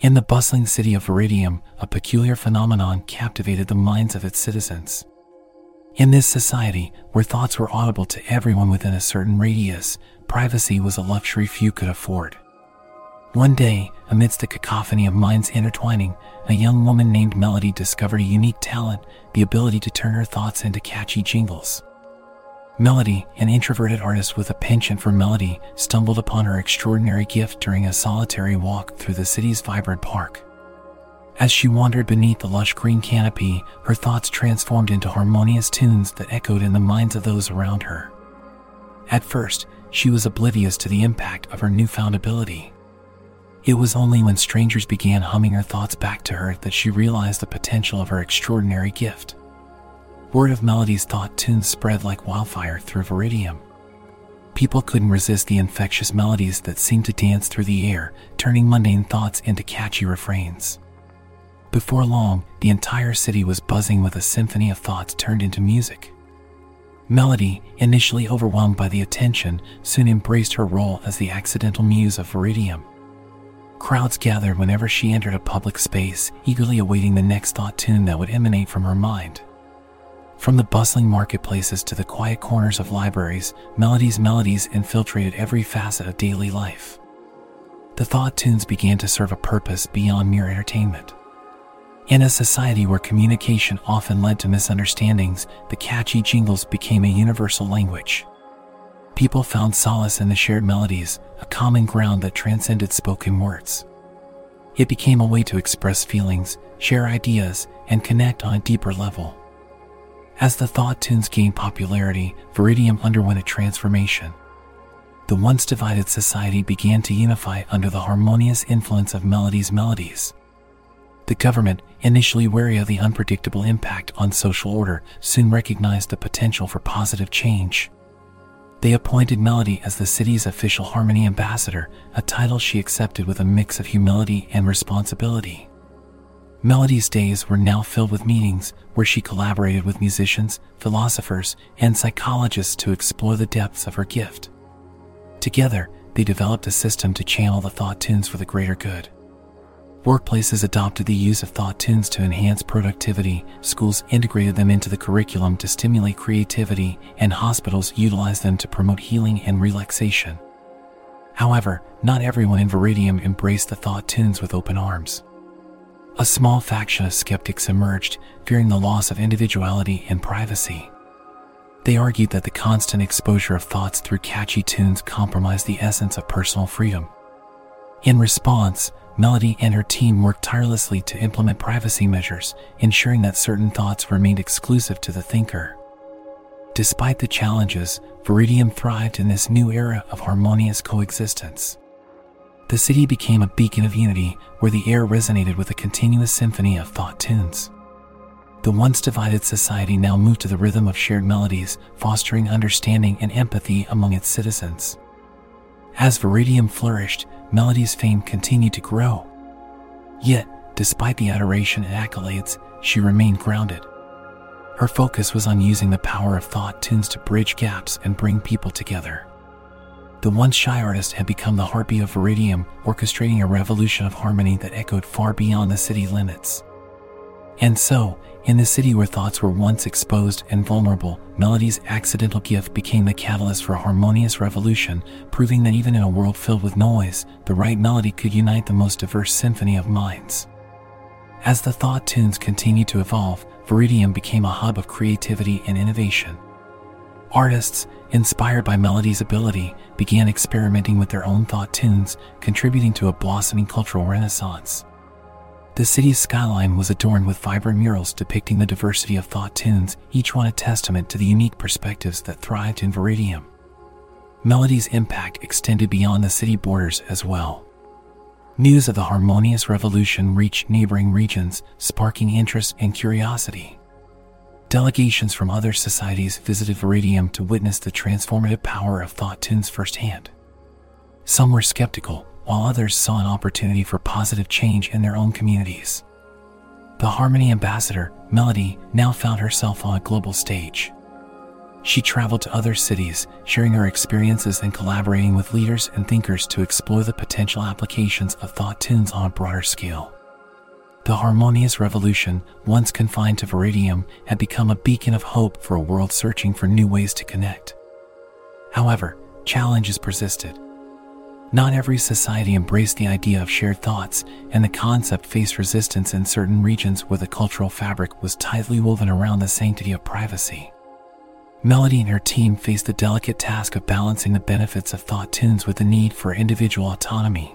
In the bustling city of Viridium, a peculiar phenomenon captivated the minds of its citizens. In this society, where thoughts were audible to everyone within a certain radius, privacy was a luxury few could afford. One day, amidst the cacophony of minds intertwining, a young woman named Melody discovered a unique talent the ability to turn her thoughts into catchy jingles. Melody, an introverted artist with a penchant for melody, stumbled upon her extraordinary gift during a solitary walk through the city's vibrant park. As she wandered beneath the lush green canopy, her thoughts transformed into harmonious tunes that echoed in the minds of those around her. At first, she was oblivious to the impact of her newfound ability. It was only when strangers began humming her thoughts back to her that she realized the potential of her extraordinary gift. Word of Melody's thought tunes spread like wildfire through Viridium. People couldn't resist the infectious melodies that seemed to dance through the air, turning mundane thoughts into catchy refrains. Before long, the entire city was buzzing with a symphony of thoughts turned into music. Melody, initially overwhelmed by the attention, soon embraced her role as the accidental muse of Viridium. Crowds gathered whenever she entered a public space, eagerly awaiting the next thought tune that would emanate from her mind. From the bustling marketplaces to the quiet corners of libraries, Melody's melodies infiltrated every facet of daily life. The thought tunes began to serve a purpose beyond mere entertainment. In a society where communication often led to misunderstandings, the catchy jingles became a universal language. People found solace in the shared melodies, a common ground that transcended spoken words. It became a way to express feelings, share ideas, and connect on a deeper level. As the thought tunes gained popularity, Viridium underwent a transformation. The once divided society began to unify under the harmonious influence of Melody's melodies. The government, initially wary of the unpredictable impact on social order, soon recognized the potential for positive change. They appointed Melody as the city's official harmony ambassador, a title she accepted with a mix of humility and responsibility. Melody's days were now filled with meetings where she collaborated with musicians, philosophers, and psychologists to explore the depths of her gift. Together, they developed a system to channel the thought tunes for the greater good. Workplaces adopted the use of thought tunes to enhance productivity, schools integrated them into the curriculum to stimulate creativity, and hospitals utilized them to promote healing and relaxation. However, not everyone in Viridium embraced the thought tunes with open arms. A small faction of skeptics emerged, fearing the loss of individuality and privacy. They argued that the constant exposure of thoughts through catchy tunes compromised the essence of personal freedom. In response, Melody and her team worked tirelessly to implement privacy measures, ensuring that certain thoughts remained exclusive to the thinker. Despite the challenges, Viridium thrived in this new era of harmonious coexistence. The city became a beacon of unity where the air resonated with a continuous symphony of thought tunes. The once divided society now moved to the rhythm of shared melodies, fostering understanding and empathy among its citizens. As Viridium flourished, Melody's fame continued to grow. Yet, despite the adoration and accolades, she remained grounded. Her focus was on using the power of thought tunes to bridge gaps and bring people together. The once shy artist had become the heartbeat of Viridium, orchestrating a revolution of harmony that echoed far beyond the city limits. And so, in the city where thoughts were once exposed and vulnerable, Melody's accidental gift became the catalyst for a harmonious revolution, proving that even in a world filled with noise, the right melody could unite the most diverse symphony of minds. As the thought tunes continued to evolve, Viridium became a hub of creativity and innovation. Artists, inspired by Melody's ability, began experimenting with their own thought tunes, contributing to a blossoming cultural renaissance. The city's skyline was adorned with vibrant murals depicting the diversity of thought tunes, each one a testament to the unique perspectives that thrived in Viridium. Melody's impact extended beyond the city borders as well. News of the harmonious revolution reached neighboring regions, sparking interest and curiosity. Delegations from other societies visited Viridium to witness the transformative power of thought tunes firsthand. Some were skeptical, while others saw an opportunity for positive change in their own communities. The Harmony ambassador, Melody, now found herself on a global stage. She traveled to other cities, sharing her experiences and collaborating with leaders and thinkers to explore the potential applications of thought tunes on a broader scale. The harmonious revolution, once confined to Viridium, had become a beacon of hope for a world searching for new ways to connect. However, challenges persisted. Not every society embraced the idea of shared thoughts, and the concept faced resistance in certain regions where the cultural fabric was tightly woven around the sanctity of privacy. Melody and her team faced the delicate task of balancing the benefits of thought tunes with the need for individual autonomy.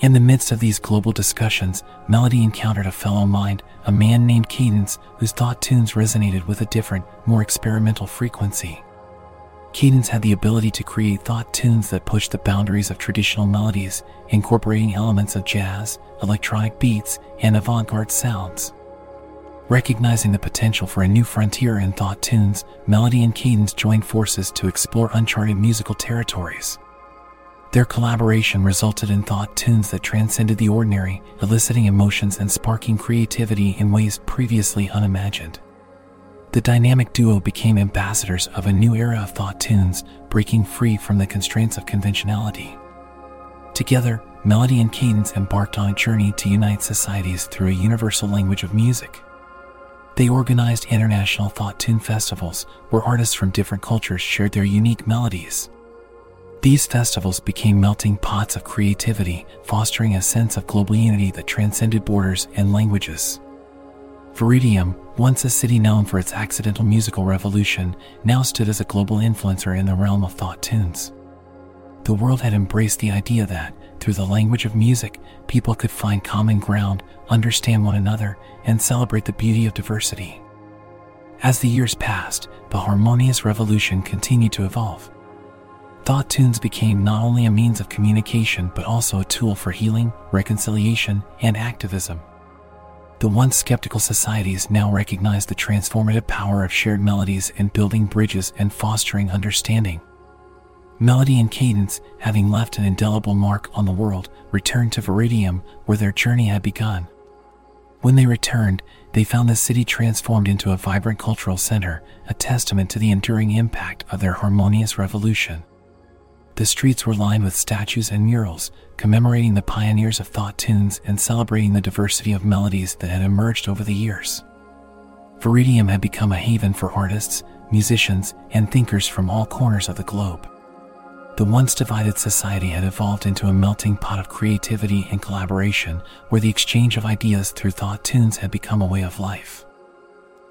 In the midst of these global discussions, Melody encountered a fellow mind, a man named Cadence, whose thought tunes resonated with a different, more experimental frequency. Cadence had the ability to create thought tunes that pushed the boundaries of traditional melodies, incorporating elements of jazz, electronic beats, and avant garde sounds. Recognizing the potential for a new frontier in thought tunes, Melody and Cadence joined forces to explore uncharted musical territories. Their collaboration resulted in thought tunes that transcended the ordinary, eliciting emotions and sparking creativity in ways previously unimagined. The dynamic duo became ambassadors of a new era of thought tunes, breaking free from the constraints of conventionality. Together, Melody and Cadence embarked on a journey to unite societies through a universal language of music. They organized international thought tune festivals where artists from different cultures shared their unique melodies. These festivals became melting pots of creativity, fostering a sense of global unity that transcended borders and languages. Viridium, once a city known for its accidental musical revolution, now stood as a global influencer in the realm of thought tunes. The world had embraced the idea that, through the language of music, people could find common ground, understand one another, and celebrate the beauty of diversity. As the years passed, the harmonious revolution continued to evolve. Thought tunes became not only a means of communication but also a tool for healing, reconciliation, and activism. The once skeptical societies now recognize the transformative power of shared melodies in building bridges and fostering understanding. Melody and Cadence, having left an indelible mark on the world, returned to Viridium where their journey had begun. When they returned, they found the city transformed into a vibrant cultural center, a testament to the enduring impact of their harmonious revolution. The streets were lined with statues and murals, commemorating the pioneers of thought tunes and celebrating the diversity of melodies that had emerged over the years. Viridium had become a haven for artists, musicians, and thinkers from all corners of the globe. The once divided society had evolved into a melting pot of creativity and collaboration where the exchange of ideas through thought tunes had become a way of life.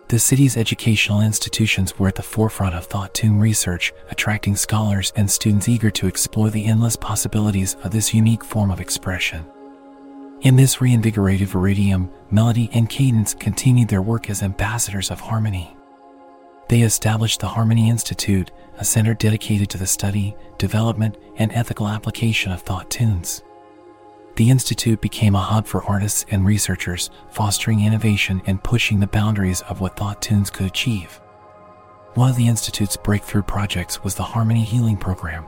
The city's educational institutions were at the forefront of thought tune research, attracting scholars and students eager to explore the endless possibilities of this unique form of expression. In this reinvigorated Viridium, Melody and Cadence continued their work as ambassadors of harmony. They established the Harmony Institute, a center dedicated to the study, development, and ethical application of thought tunes. The Institute became a hub for artists and researchers, fostering innovation and pushing the boundaries of what thought tunes could achieve. One of the Institute's breakthrough projects was the Harmony Healing Program.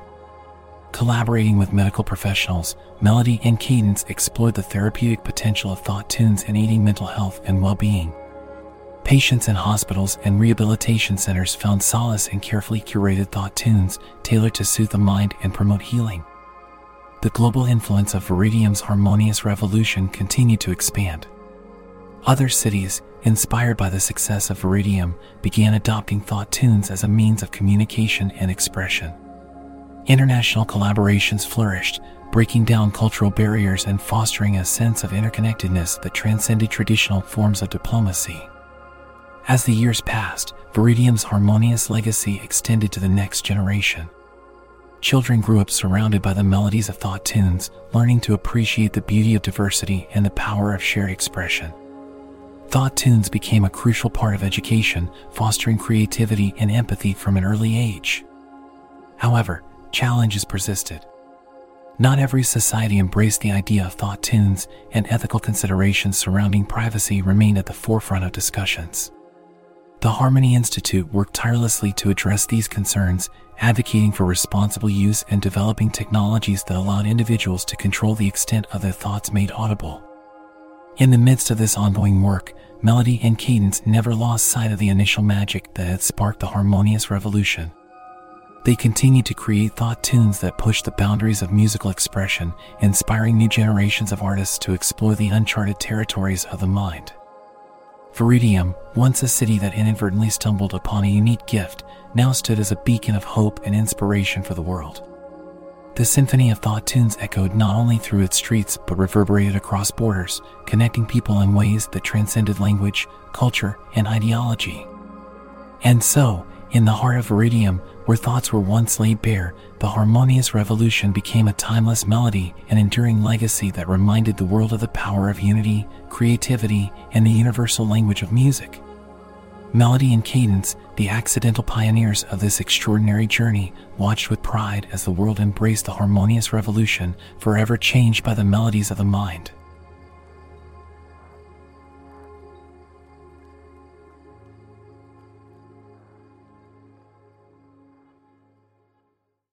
Collaborating with medical professionals, Melody and Cadence explored the therapeutic potential of thought tunes in aiding mental health and well being. Patients in hospitals and rehabilitation centers found solace in carefully curated thought tunes tailored to soothe the mind and promote healing the global influence of Viridium's harmonious revolution continued to expand. Other cities, inspired by the success of Viridium, began adopting thought tunes as a means of communication and expression. International collaborations flourished, breaking down cultural barriers and fostering a sense of interconnectedness that transcended traditional forms of diplomacy. As the years passed, Viridium's harmonious legacy extended to the next generation. Children grew up surrounded by the melodies of thought tunes, learning to appreciate the beauty of diversity and the power of shared expression. Thought tunes became a crucial part of education, fostering creativity and empathy from an early age. However, challenges persisted. Not every society embraced the idea of thought tunes, and ethical considerations surrounding privacy remained at the forefront of discussions. The Harmony Institute worked tirelessly to address these concerns, advocating for responsible use and developing technologies that allowed individuals to control the extent of their thoughts made audible. In the midst of this ongoing work, melody and cadence never lost sight of the initial magic that had sparked the harmonious revolution. They continued to create thought tunes that pushed the boundaries of musical expression, inspiring new generations of artists to explore the uncharted territories of the mind. Viridium, once a city that inadvertently stumbled upon a unique gift, now stood as a beacon of hope and inspiration for the world. The symphony of thought tunes echoed not only through its streets but reverberated across borders, connecting people in ways that transcended language, culture, and ideology. And so, in the heart of Viridium, where thoughts were once laid bare, the harmonious revolution became a timeless melody, an enduring legacy that reminded the world of the power of unity, creativity, and the universal language of music. Melody and Cadence, the accidental pioneers of this extraordinary journey, watched with pride as the world embraced the harmonious revolution, forever changed by the melodies of the mind.